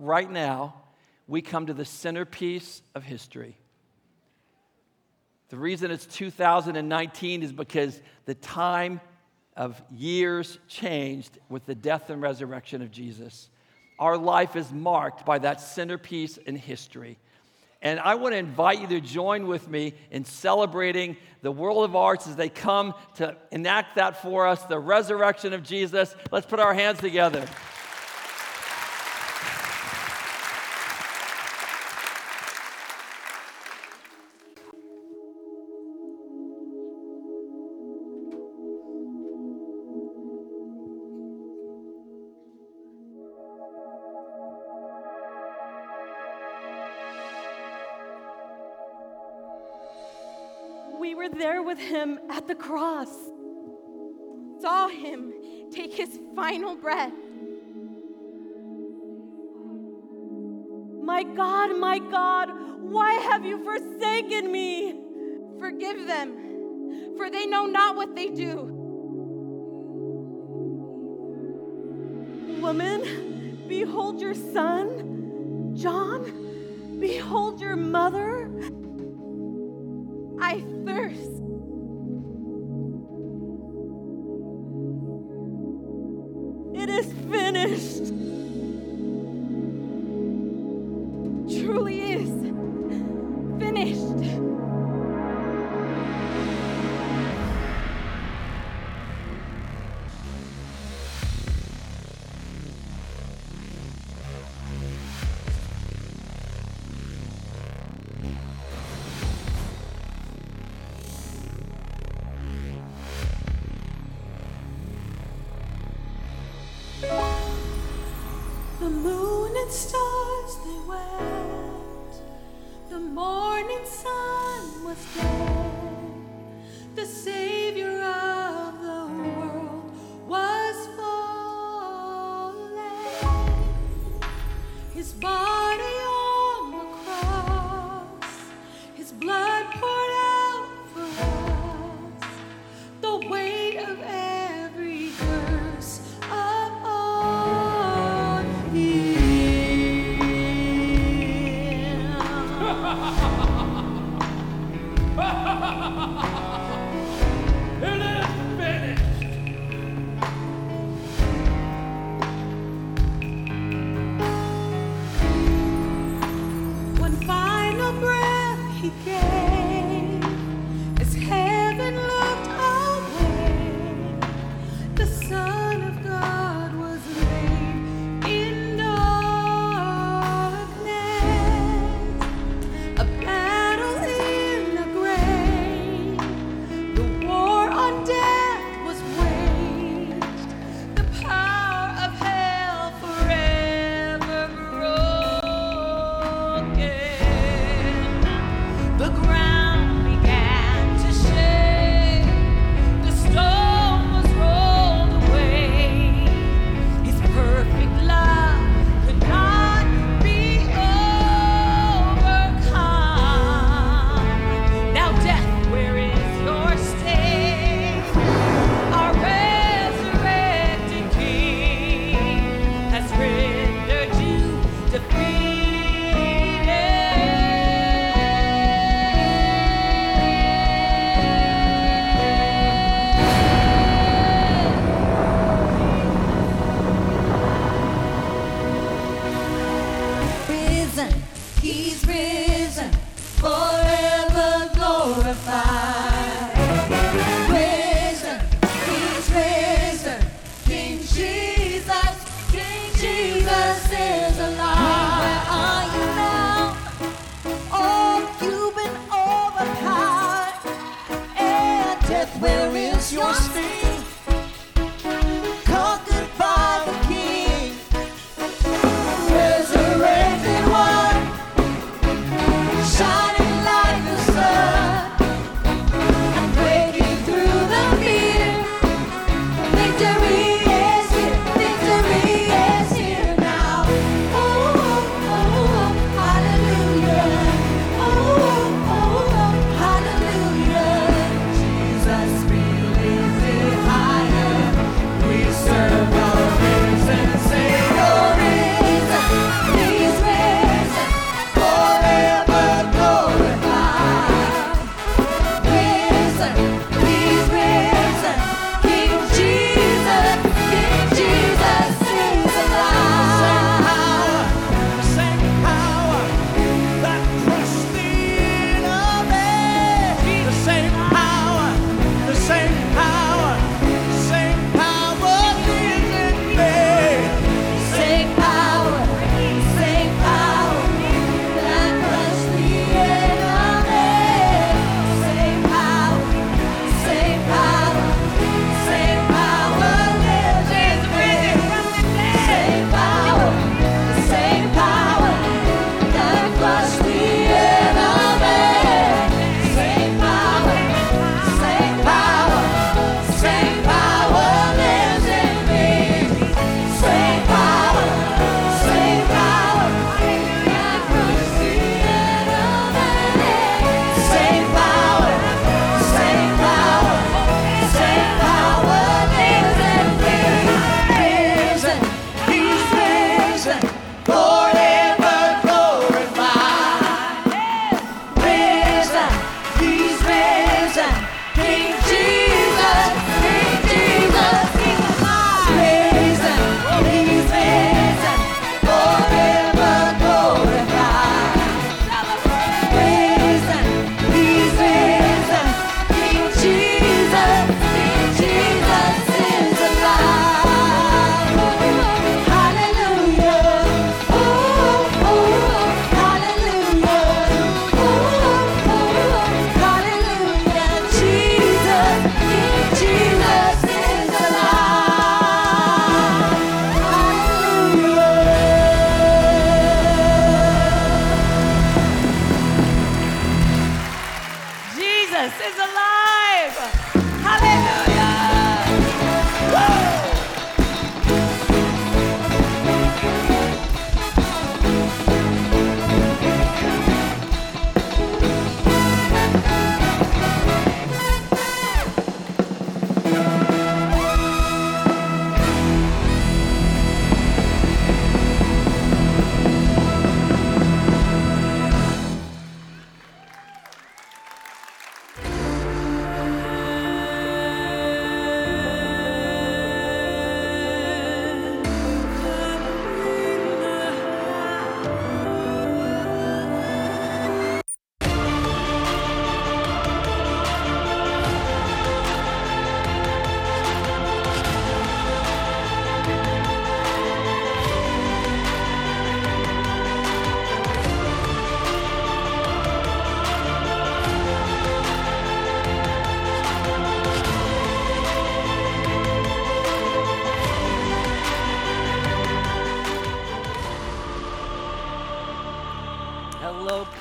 Right now, we come to the centerpiece of history. The reason it's 2019 is because the time of years changed with the death and resurrection of Jesus. Our life is marked by that centerpiece in history. And I want to invite you to join with me in celebrating the world of arts as they come to enact that for us, the resurrection of Jesus. Let's put our hands together. Him at the cross, saw him take his final breath. My God, my God, why have you forsaken me? Forgive them, for they know not what they do. Woman, behold your son. John, behold your mother. I thirst.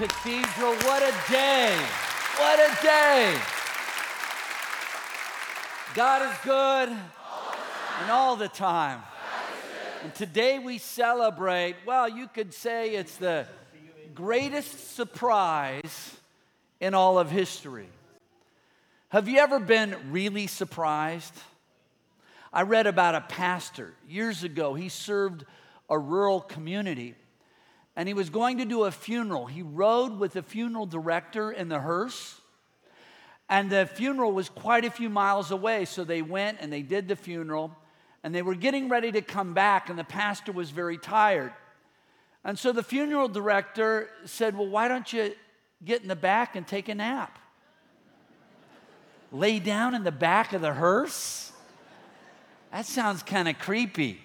Cathedral. What a day! What a day! God is good and all the time. And today we celebrate, well, you could say it's the greatest surprise in all of history. Have you ever been really surprised? I read about a pastor years ago. He served a rural community and he was going to do a funeral. He rode with the funeral director in the hearse, and the funeral was quite a few miles away. So they went and they did the funeral, and they were getting ready to come back, and the pastor was very tired. And so the funeral director said, Well, why don't you get in the back and take a nap? Lay down in the back of the hearse? That sounds kind of creepy.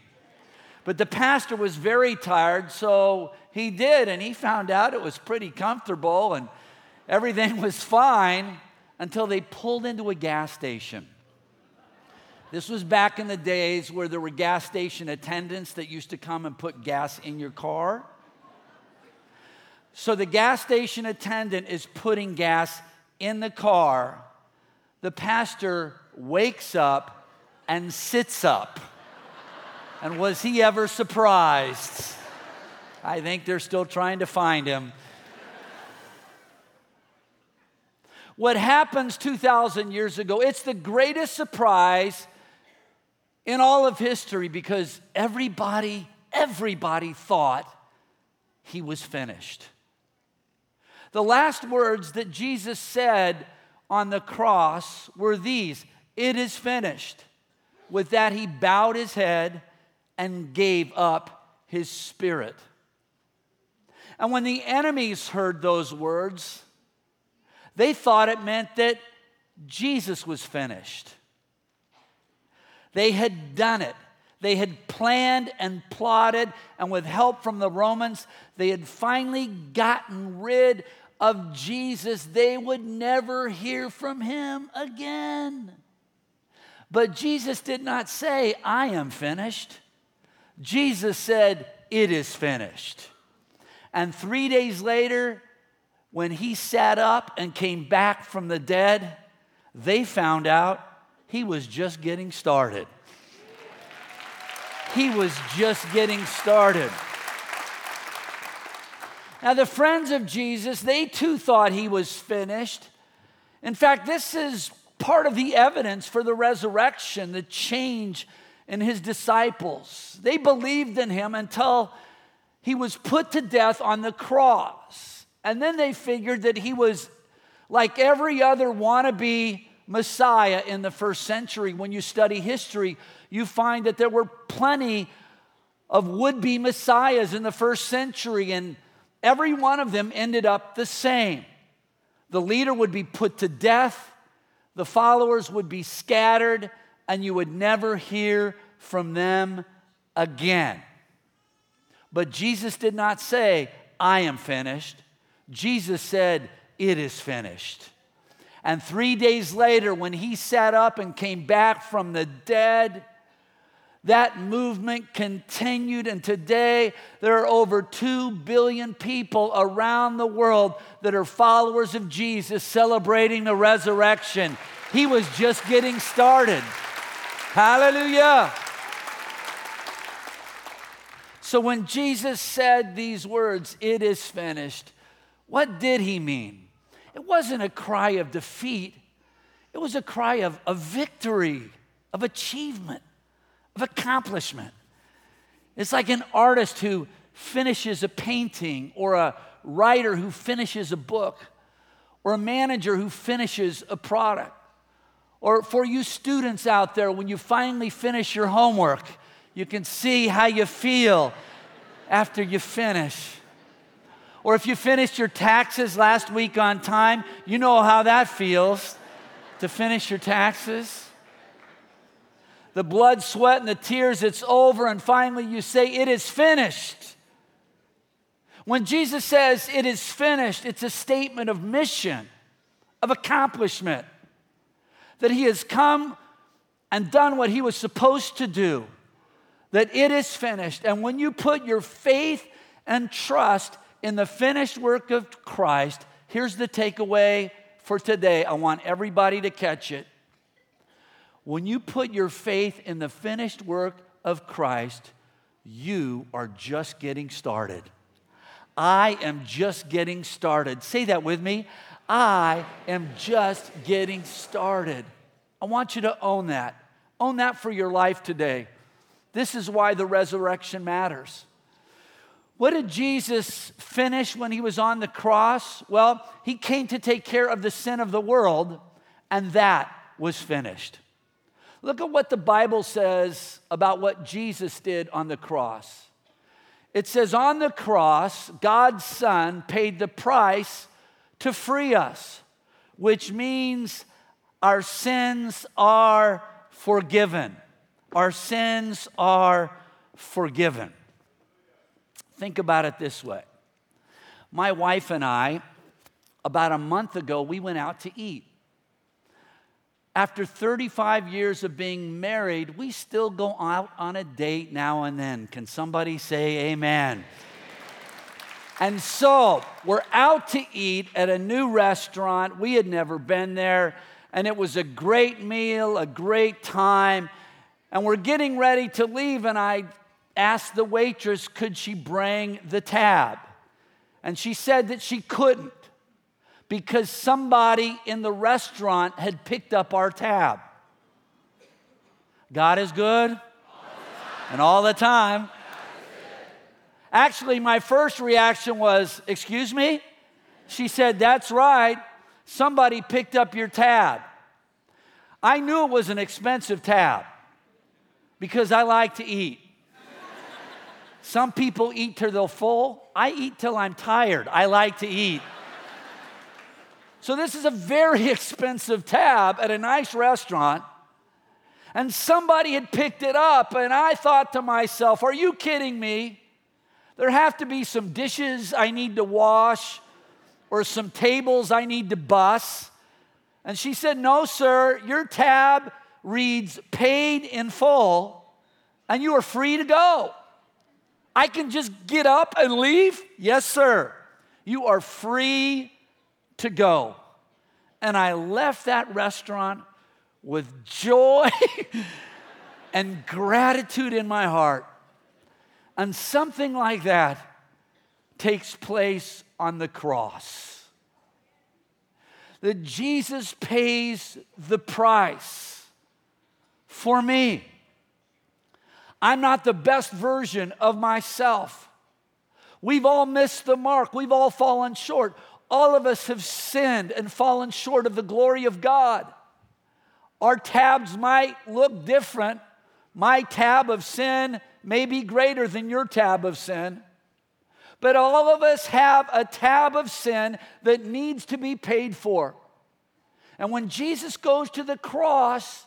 But the pastor was very tired, so he did, and he found out it was pretty comfortable and everything was fine until they pulled into a gas station. This was back in the days where there were gas station attendants that used to come and put gas in your car. So the gas station attendant is putting gas in the car. The pastor wakes up and sits up. And was he ever surprised? I think they're still trying to find him. What happens 2,000 years ago, it's the greatest surprise in all of history because everybody, everybody thought he was finished. The last words that Jesus said on the cross were these It is finished. With that, he bowed his head and gave up his spirit. And when the enemies heard those words, they thought it meant that Jesus was finished. They had done it. They had planned and plotted, and with help from the Romans, they had finally gotten rid of Jesus. They would never hear from him again. But Jesus did not say, I am finished. Jesus said, It is finished. And three days later, when he sat up and came back from the dead, they found out he was just getting started. He was just getting started. Now, the friends of Jesus, they too thought he was finished. In fact, this is part of the evidence for the resurrection, the change in his disciples. They believed in him until he was put to death on the cross. And then they figured that he was like every other wannabe Messiah in the first century. When you study history, you find that there were plenty of would be Messiahs in the first century, and every one of them ended up the same. The leader would be put to death, the followers would be scattered, and you would never hear from them again. But Jesus did not say, I am finished. Jesus said, It is finished. And three days later, when he sat up and came back from the dead, that movement continued, and today there are over 2 billion people around the world that are followers of Jesus celebrating the resurrection. He was just getting started. Hallelujah. So when Jesus said these words, it is finished, what did he mean? It wasn't a cry of defeat, it was a cry of, of victory, of achievement, of accomplishment. It's like an artist who finishes a painting, or a writer who finishes a book, or a manager who finishes a product. Or for you students out there, when you finally finish your homework, you can see how you feel after you finish. Or if you finished your taxes last week on time, you know how that feels to finish your taxes. The blood, sweat, and the tears, it's over, and finally you say, It is finished. When Jesus says it is finished, it's a statement of mission, of accomplishment, that he has come and done what he was supposed to do that it is finished. And when you put your faith and trust in the finished work of Christ, here's the takeaway for today. I want everybody to catch it. When you put your faith in the finished work of Christ, you are just getting started. I am just getting started. Say that with me. I am just getting started. I want you to own that. Own that for your life today. This is why the resurrection matters. What did Jesus finish when he was on the cross? Well, he came to take care of the sin of the world, and that was finished. Look at what the Bible says about what Jesus did on the cross. It says, On the cross, God's Son paid the price to free us, which means our sins are forgiven. Our sins are forgiven. Think about it this way my wife and I, about a month ago, we went out to eat. After 35 years of being married, we still go out on a date now and then. Can somebody say amen? And so we're out to eat at a new restaurant. We had never been there, and it was a great meal, a great time. And we're getting ready to leave, and I asked the waitress, could she bring the tab? And she said that she couldn't because somebody in the restaurant had picked up our tab. God is good and all the time. Actually, my first reaction was, Excuse me? She said, That's right. Somebody picked up your tab. I knew it was an expensive tab because I like to eat. Some people eat till they're full. I eat till I'm tired. I like to eat. So, this is a very expensive tab at a nice restaurant. And somebody had picked it up, and I thought to myself, Are you kidding me? There have to be some dishes I need to wash or some tables I need to bus. And she said, No, sir, your tab reads paid in full, and you are free to go. I can just get up and leave? Yes, sir. You are free to go. And I left that restaurant with joy and gratitude in my heart. And something like that takes place on the cross. That Jesus pays the price for me. I'm not the best version of myself. We've all missed the mark. We've all fallen short. All of us have sinned and fallen short of the glory of God. Our tabs might look different. My tab of sin may be greater than your tab of sin. But all of us have a tab of sin that needs to be paid for. And when Jesus goes to the cross,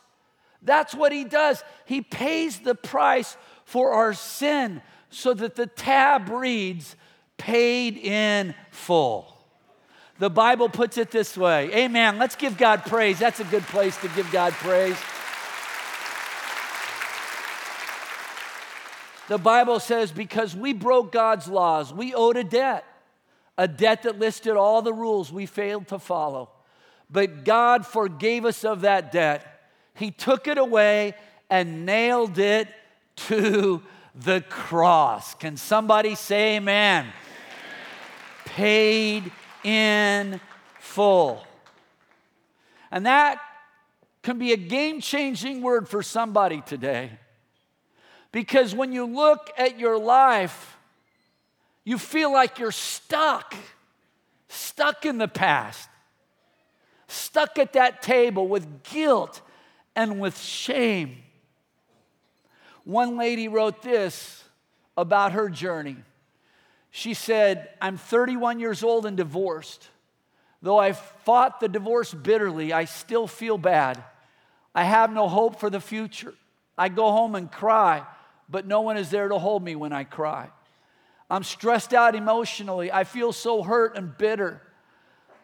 that's what he does. He pays the price for our sin so that the tab reads, paid in full. The Bible puts it this way Amen. Let's give God praise. That's a good place to give God praise. The Bible says, because we broke God's laws, we owed a debt, a debt that listed all the rules we failed to follow. But God forgave us of that debt. He took it away and nailed it to the cross. Can somebody say amen? amen. Paid in full. And that can be a game changing word for somebody today. Because when you look at your life, you feel like you're stuck, stuck in the past, stuck at that table with guilt and with shame. One lady wrote this about her journey. She said, I'm 31 years old and divorced. Though I fought the divorce bitterly, I still feel bad. I have no hope for the future. I go home and cry, but no one is there to hold me when I cry. I'm stressed out emotionally. I feel so hurt and bitter.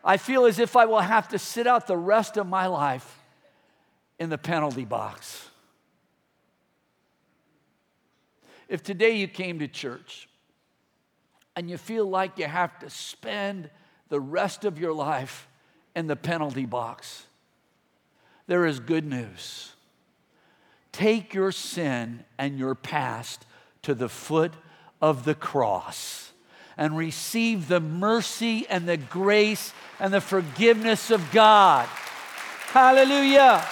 I feel as if I will have to sit out the rest of my life in the penalty box. If today you came to church and you feel like you have to spend the rest of your life in the penalty box, there is good news. Take your sin and your past to the foot of the cross and receive the mercy and the grace and the forgiveness of God. Hallelujah.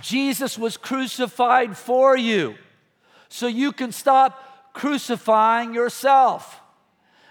Jesus was crucified for you so you can stop crucifying yourself.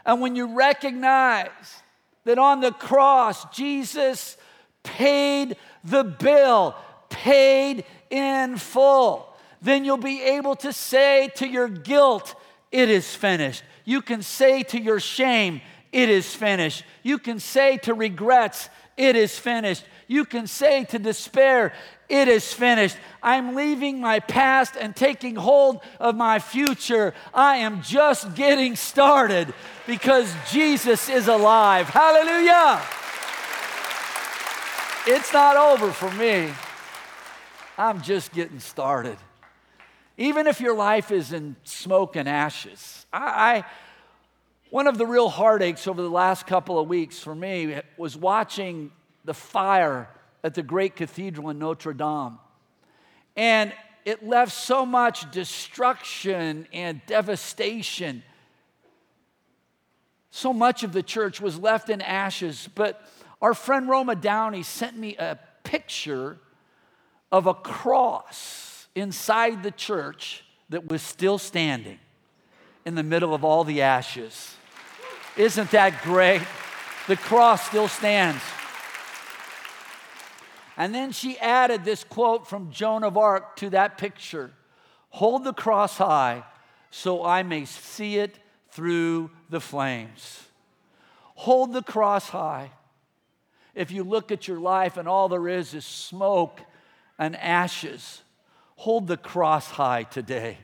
And when you recognize that on the cross, Jesus paid the bill, paid in full, then you'll be able to say to your guilt, It is finished. You can say to your shame, It is finished. You can say to regrets, It is finished. You can say to despair, It is finished. I'm leaving my past and taking hold of my future. I am just getting started because Jesus is alive. Hallelujah! It's not over for me. I'm just getting started. Even if your life is in smoke and ashes, I, I one of the real heartaches over the last couple of weeks for me was watching the fire at the great cathedral in Notre Dame. And it left so much destruction and devastation. So much of the church was left in ashes. But our friend Roma Downey sent me a picture of a cross inside the church that was still standing in the middle of all the ashes. Isn't that great? The cross still stands. And then she added this quote from Joan of Arc to that picture Hold the cross high so I may see it through the flames. Hold the cross high. If you look at your life and all there is is smoke and ashes, hold the cross high today.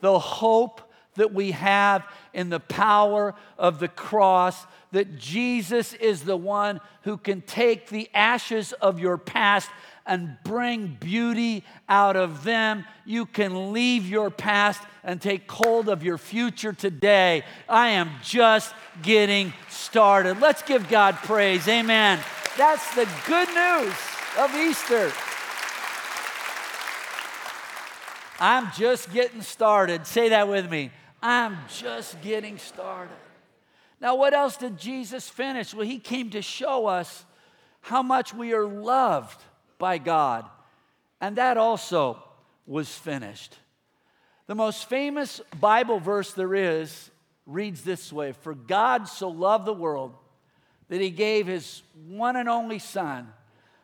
The hope that we have in the power of the cross, that Jesus is the one who can take the ashes of your past and bring beauty out of them. You can leave your past and take hold of your future today. I am just getting started. Let's give God praise. Amen. That's the good news of Easter. I'm just getting started. Say that with me. I'm just getting started. Now, what else did Jesus finish? Well, he came to show us how much we are loved by God. And that also was finished. The most famous Bible verse there is reads this way For God so loved the world that he gave his one and only Son,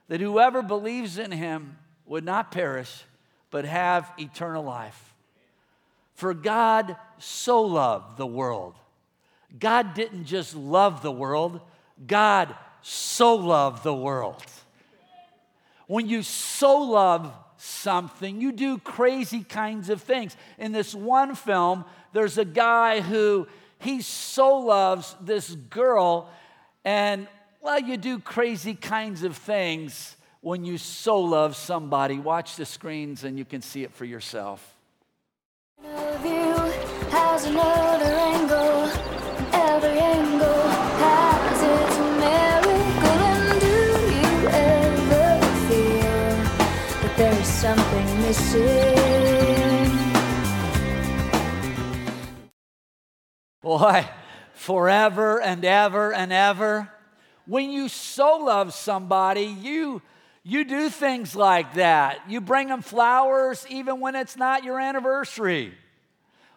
that whoever believes in him would not perish, but have eternal life. For God so loved the world. God didn't just love the world, God so loved the world. When you so love something, you do crazy kinds of things. In this one film, there's a guy who he so loves this girl, and well, you do crazy kinds of things when you so love somebody. Watch the screens and you can see it for yourself has another angle. Every angle has its miracle. And do you ever feel that there's something missing? Boy, forever and ever and ever. When you so love somebody, you you do things like that. You bring them flowers even when it's not your anniversary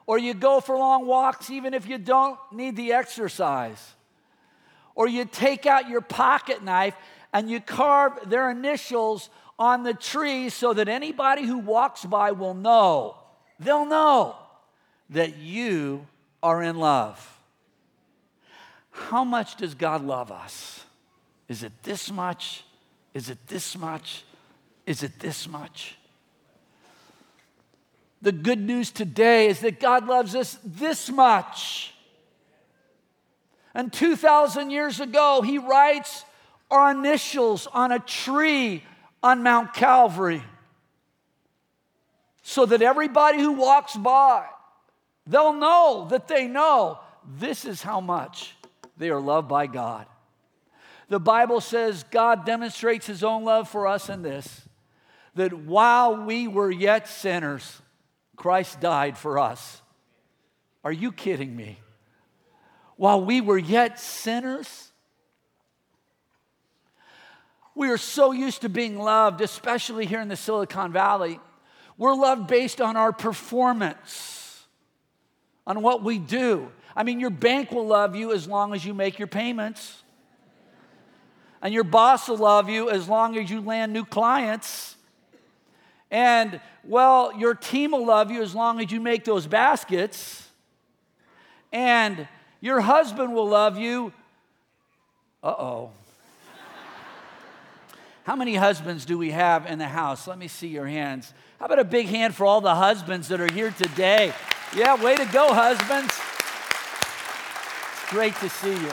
or you go for long walks even if you don't need the exercise, or you take out your pocket knife and you carve their initials on the tree so that anybody who walks by will know, they'll know that you are in love. How much does God love us? Is it this much? Is it this much? Is it this much? The good news today is that God loves us this much. And 2,000 years ago, He writes our initials on a tree on Mount Calvary. so that everybody who walks by, they'll know that they know this is how much they are loved by God. The Bible says God demonstrates his own love for us in this that while we were yet sinners, Christ died for us. Are you kidding me? While we were yet sinners, we are so used to being loved, especially here in the Silicon Valley. We're loved based on our performance, on what we do. I mean, your bank will love you as long as you make your payments. And your boss will love you as long as you land new clients. And, well, your team will love you as long as you make those baskets. And your husband will love you. Uh oh. How many husbands do we have in the house? Let me see your hands. How about a big hand for all the husbands that are here today? Yeah, way to go, husbands. It's great to see you.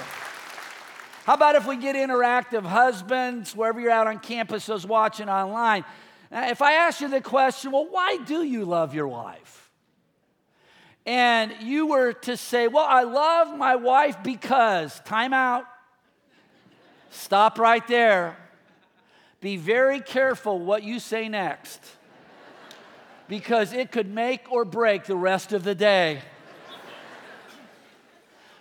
How about if we get interactive husbands, wherever you're out on campus, those watching online? Now, if I ask you the question, well, why do you love your wife? And you were to say, well, I love my wife because, time out, stop right there. Be very careful what you say next because it could make or break the rest of the day.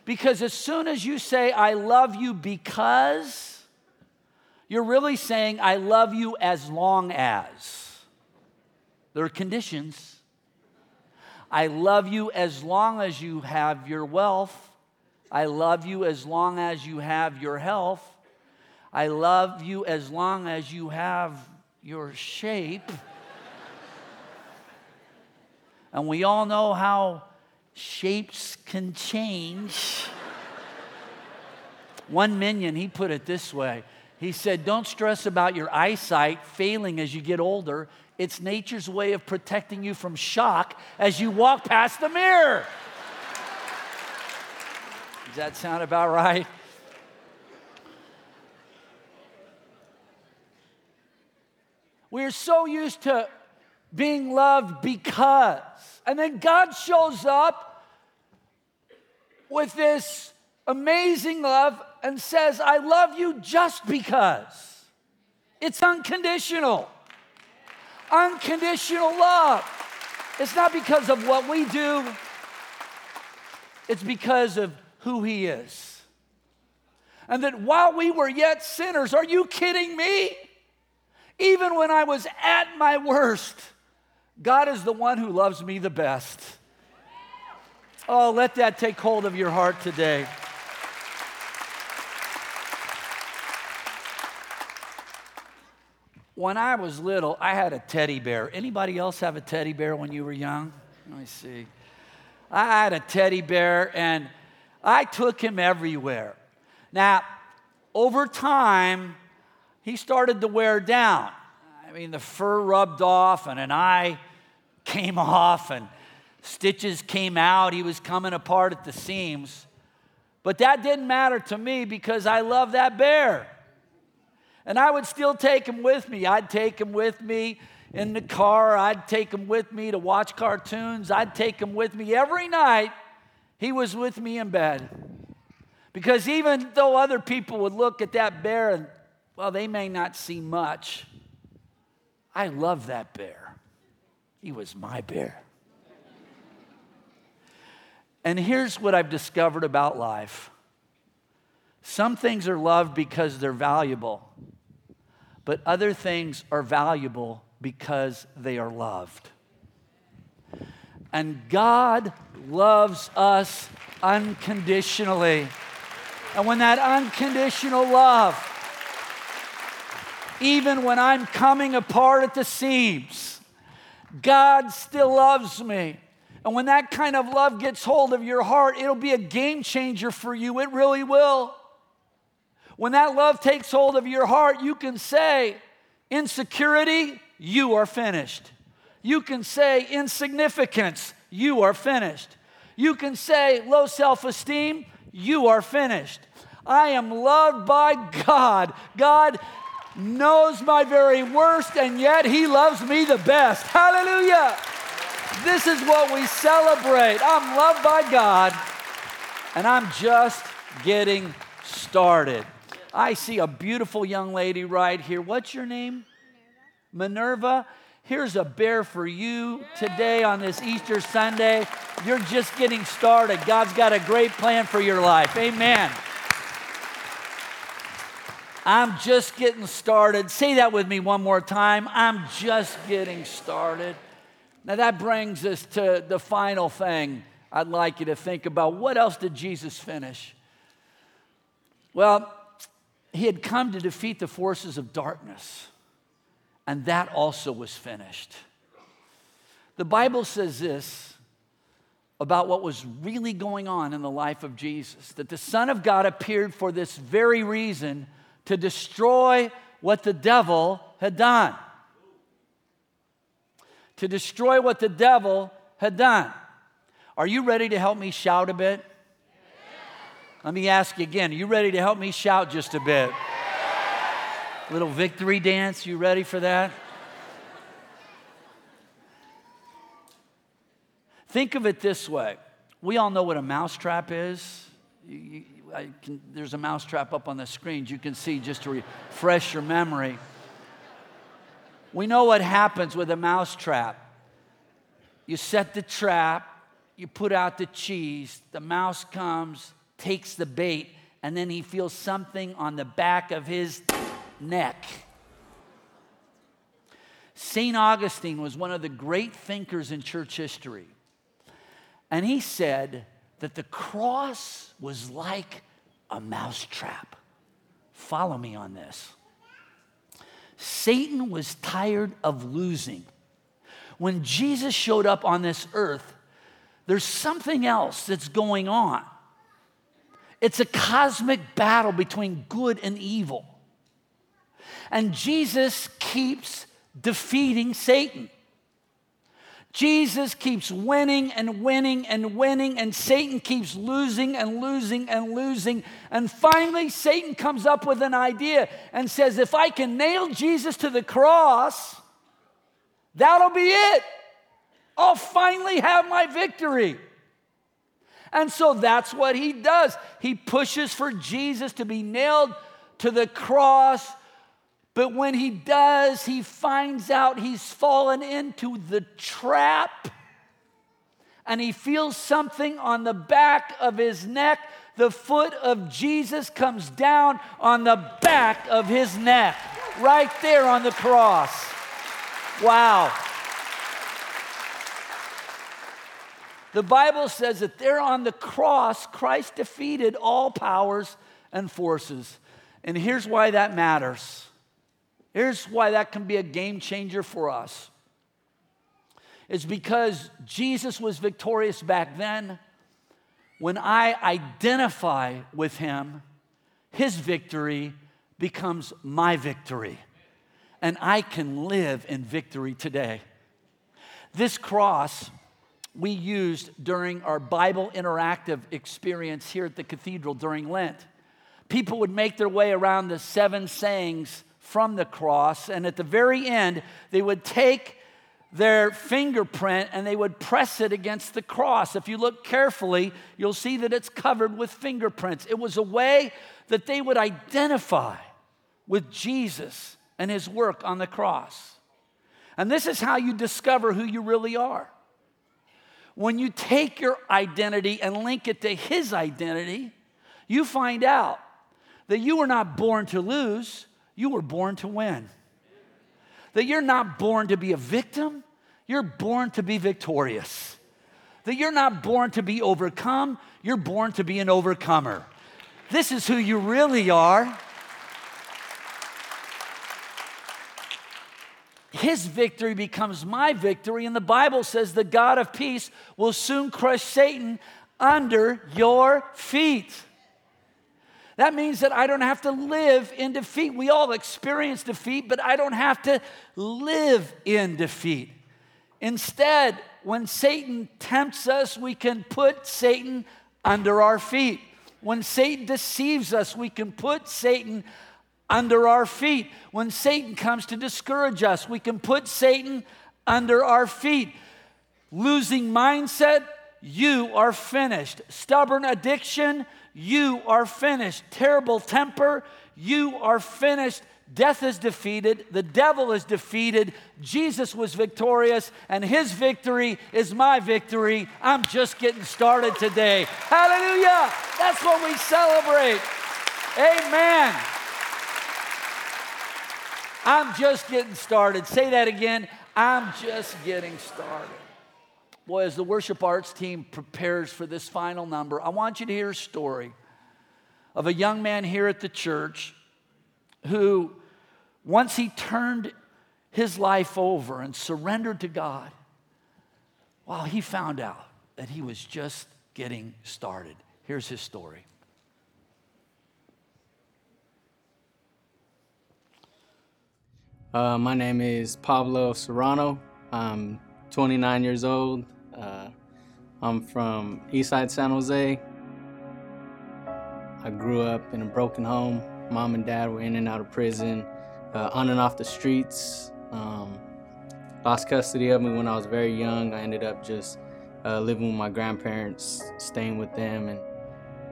Because as soon as you say, I love you because, you're really saying, I love you as long as. There are conditions. I love you as long as you have your wealth. I love you as long as you have your health. I love you as long as you have your shape. and we all know how shapes can change. One minion, he put it this way He said, Don't stress about your eyesight failing as you get older. It's nature's way of protecting you from shock as you walk past the mirror. Does that sound about right? We're so used to being loved because. And then God shows up with this amazing love and says, I love you just because. It's unconditional. Unconditional love. It's not because of what we do, it's because of who He is. And that while we were yet sinners, are you kidding me? Even when I was at my worst, God is the one who loves me the best. Oh, let that take hold of your heart today. When I was little, I had a teddy bear. Anybody else have a teddy bear when you were young? Let me see. I had a teddy bear and I took him everywhere. Now, over time, he started to wear down. I mean, the fur rubbed off and an eye came off and Stitches came out, he was coming apart at the seams. But that didn't matter to me because I love that bear. And I would still take him with me. I'd take him with me in the car. I'd take him with me to watch cartoons. I'd take him with me every night. He was with me in bed. Because even though other people would look at that bear and, well, they may not see much, I love that bear. He was my bear. And here's what I've discovered about life some things are loved because they're valuable, but other things are valuable because they are loved. And God loves us unconditionally. And when that unconditional love, even when I'm coming apart at the seams, God still loves me. And when that kind of love gets hold of your heart, it'll be a game changer for you. It really will. When that love takes hold of your heart, you can say, insecurity, you are finished. You can say, insignificance, you are finished. You can say, low self esteem, you are finished. I am loved by God. God knows my very worst, and yet He loves me the best. Hallelujah. This is what we celebrate. I'm loved by God, and I'm just getting started. I see a beautiful young lady right here. What's your name? Minerva. Minerva. Here's a bear for you today on this Easter Sunday. You're just getting started. God's got a great plan for your life. Amen. I'm just getting started. Say that with me one more time. I'm just getting started. Now, that brings us to the final thing I'd like you to think about. What else did Jesus finish? Well, he had come to defeat the forces of darkness and that also was finished. The Bible says this about what was really going on in the life of Jesus that the Son of God appeared for this very reason to destroy what the devil had done. To destroy what the devil had done. Are you ready to help me shout a bit? Let me ask you again. Are you ready to help me shout just a bit? Little victory dance. You ready for that? Think of it this way. We all know what a mousetrap is. You, you, can, there's a mousetrap up on the screens. You can see just to refresh your memory. We know what happens with a mousetrap. You set the trap, you put out the cheese, the mouse comes, takes the bait, and then he feels something on the back of his neck. St. Augustine was one of the great thinkers in church history. And he said that the cross was like a mousetrap. Follow me on this. Satan was tired of losing. When Jesus showed up on this earth, there's something else that's going on. It's a cosmic battle between good and evil. And Jesus keeps defeating Satan. Jesus keeps winning and winning and winning, and Satan keeps losing and losing and losing. And finally, Satan comes up with an idea and says, If I can nail Jesus to the cross, that'll be it. I'll finally have my victory. And so that's what he does. He pushes for Jesus to be nailed to the cross but when he does, he finds out he's fallen into the trap and he feels something on the back of his neck. The foot of Jesus comes down on the back of his neck, right there on the cross. Wow. The Bible says that there on the cross, Christ defeated all powers and forces. And here's why that matters Here's why that can be a game changer for us. It's because Jesus was victorious back then. When I identify with him, his victory becomes my victory. And I can live in victory today. This cross we used during our Bible interactive experience here at the cathedral during Lent. People would make their way around the seven sayings from the cross. And at the very end, they would take their fingerprint and they would press it against the cross. If you look carefully, you'll see that it's covered with fingerprints. It was a way that they would identify with Jesus and his work on the cross. And this is how you discover who you really are. When you take your identity and link it to his identity, you find out that you were not born to lose, you were born to win. That you're not born to be a victim, you're born to be victorious. That you're not born to be overcome, you're born to be an overcomer. This is who you really are. His victory becomes my victory, and the Bible says the God of peace will soon crush Satan under your feet. That means that I don't have to live in defeat. We all experience defeat, but I don't have to live in defeat. Instead, when Satan tempts us, we can put Satan under our feet. When Satan deceives us, we can put Satan under our feet. When Satan comes to discourage us, we can put Satan under our feet. Losing mindset, you are finished. Stubborn addiction, you are finished. Terrible temper, you are finished. Death is defeated, the devil is defeated, Jesus was victorious, and his victory is my victory. I'm just getting started today. Hallelujah! That's what we celebrate. Amen. I'm just getting started. Say that again. I'm just getting started. Boy, as the worship arts team prepares for this final number, I want you to hear a story of a young man here at the church who, once he turned his life over and surrendered to God, well, he found out that he was just getting started. Here's his story. Uh, my name is Pablo Serrano. I'm 29 years old. Uh, I'm from Eastside San Jose. I grew up in a broken home. Mom and dad were in and out of prison, uh, on and off the streets. Um, lost custody of me when I was very young. I ended up just uh, living with my grandparents, staying with them, and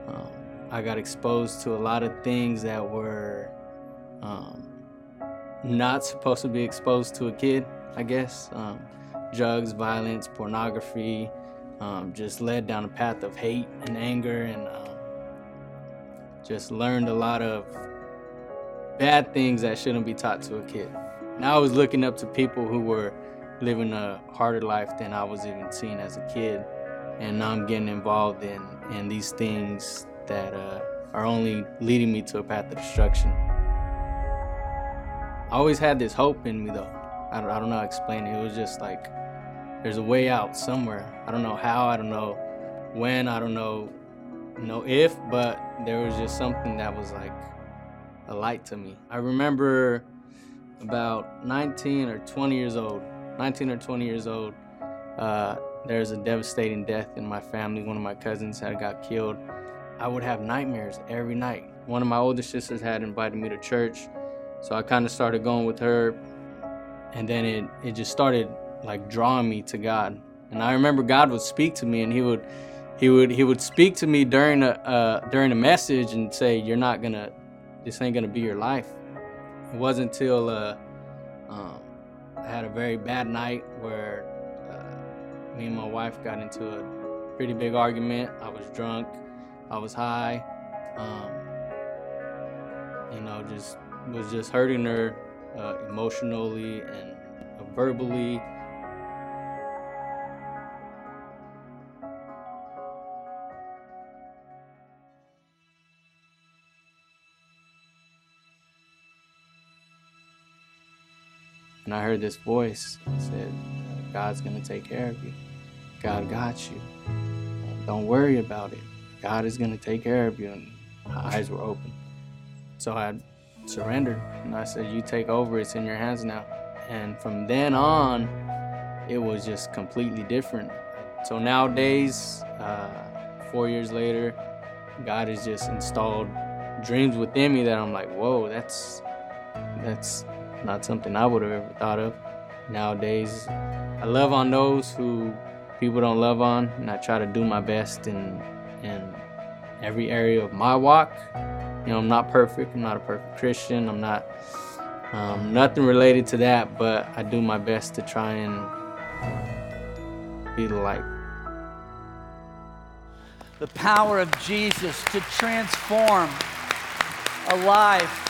um, I got exposed to a lot of things that were um, not supposed to be exposed to a kid, I guess. Um, drugs, violence, pornography, um, just led down a path of hate and anger, and um, just learned a lot of bad things that shouldn't be taught to a kid. Now I was looking up to people who were living a harder life than I was even seeing as a kid, and now I'm getting involved in in these things that uh, are only leading me to a path of destruction. I always had this hope in me though. I don't, I don't know how to explain it. It was just like there's a way out somewhere. I don't know how, I don't know when, I don't know know if, but there was just something that was like a light to me. I remember about 19 or 20 years old, 19 or 20 years old, uh, there was a devastating death in my family. One of my cousins had got killed. I would have nightmares every night. One of my older sisters had invited me to church. So I kind of started going with her, and then it it just started like drawing me to God. And I remember God would speak to me, and He would he would he would speak to me during a uh, during a message and say, "You're not gonna, this ain't gonna be your life." It wasn't until uh, um, I had a very bad night where uh, me and my wife got into a pretty big argument. I was drunk, I was high, um, you know, just was just hurting her uh, emotionally and uh, verbally. And I heard this voice said, God's going to take care of you. God got you. Don't worry about it. God is going to take care of you. And my eyes were open. So I surrendered. And I said, You take over, it's in your hands now. And from then on, it was just completely different. So nowadays, uh, four years later, God has just installed dreams within me that I'm like, whoa, that's that's not something I would have ever thought of. Nowadays, I love on those who people don't love on, and I try to do my best in in every area of my walk you know, I'm not perfect. I'm not a perfect Christian. I'm not um, nothing related to that, but I do my best to try and be the light. The power of Jesus to transform a life.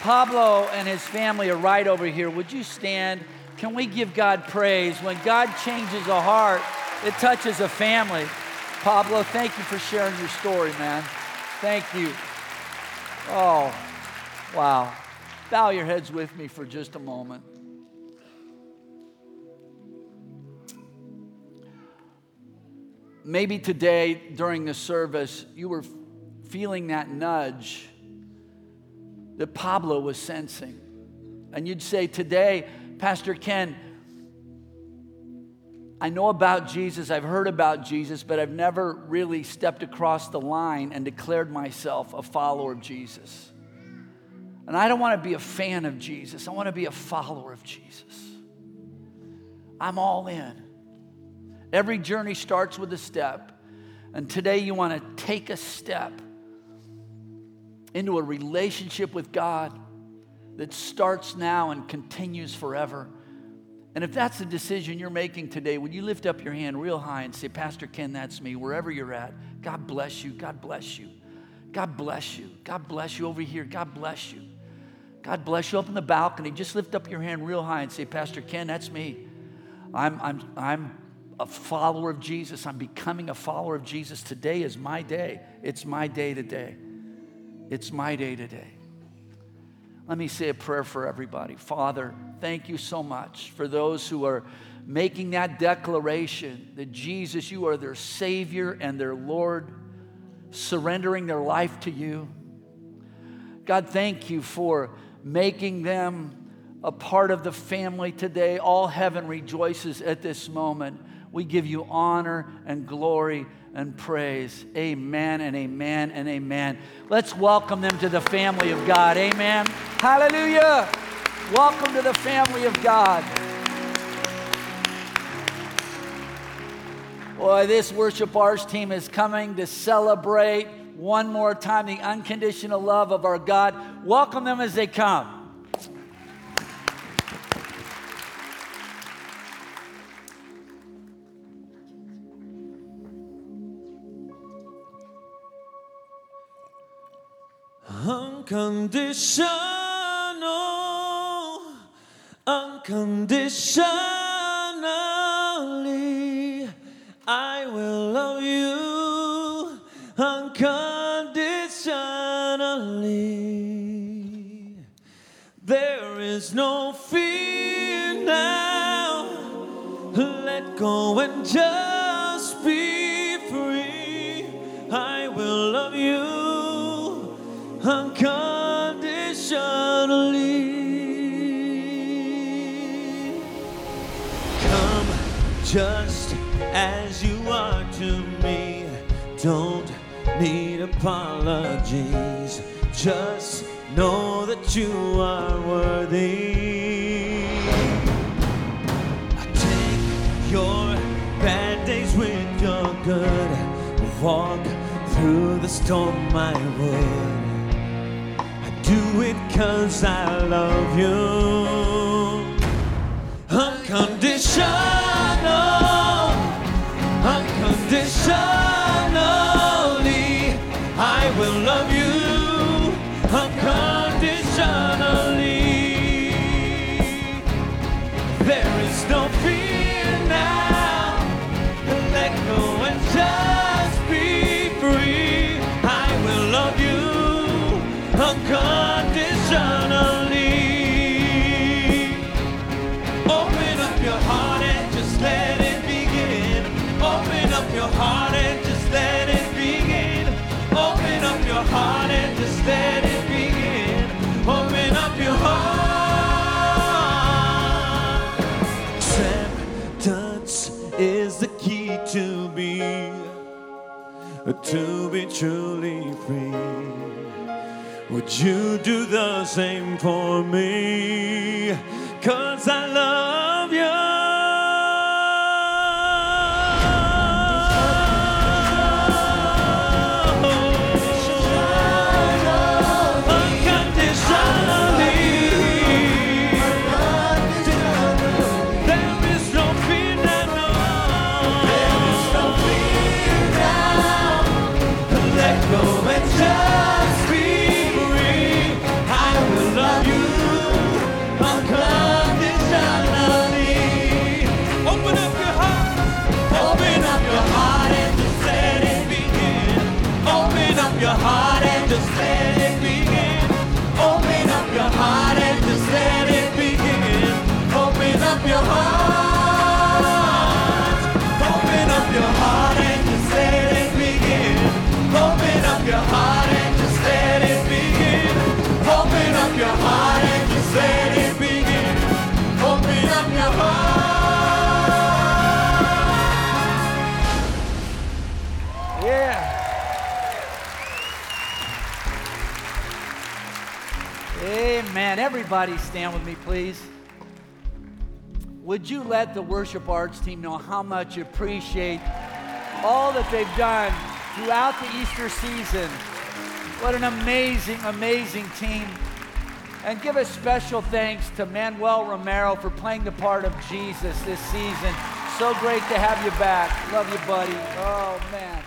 Pablo and his family are right over here. Would you stand? Can we give God praise? When God changes a heart, it touches a family. Pablo, thank you for sharing your story, man. Thank you. Oh, wow. Bow your heads with me for just a moment. Maybe today during the service, you were feeling that nudge that Pablo was sensing. And you'd say, Today, Pastor Ken, I know about Jesus, I've heard about Jesus, but I've never really stepped across the line and declared myself a follower of Jesus. And I don't want to be a fan of Jesus, I want to be a follower of Jesus. I'm all in. Every journey starts with a step. And today you want to take a step into a relationship with God that starts now and continues forever. And if that's the decision you're making today, would you lift up your hand real high and say, Pastor Ken, that's me, wherever you're at. God bless you. God bless you. God bless you. God bless you over here. God bless you. God bless you up in the balcony. Just lift up your hand real high and say, Pastor Ken, that's me. I'm, I'm, I'm a follower of Jesus. I'm becoming a follower of Jesus. Today is my day. It's my day today. It's my day today. Let me say a prayer for everybody. Father, thank you so much for those who are making that declaration that Jesus, you are their Savior and their Lord, surrendering their life to you. God, thank you for making them a part of the family today. All heaven rejoices at this moment. We give you honor and glory and praise. Amen and amen and amen. Let's welcome them to the family of God. Amen. Hallelujah. Welcome to the family of God. Boy, this worship arts team is coming to celebrate one more time the unconditional love of our God. Welcome them as they come. Unconditional, unconditionally, I will love you unconditionally. There is no fear now. Let go and just just as you are to me. Don't need apologies. Just know that you are worthy. I take your bad days with your good. Walk through the storm, I would. I do it cause I love you. Unconditional, to be truly free. Would you do the same for me? Cause I love you. Would you let the worship arts team know how much you appreciate all that they've done throughout the Easter season? What an amazing, amazing team. And give a special thanks to Manuel Romero for playing the part of Jesus this season. So great to have you back. Love you, buddy. Oh, man.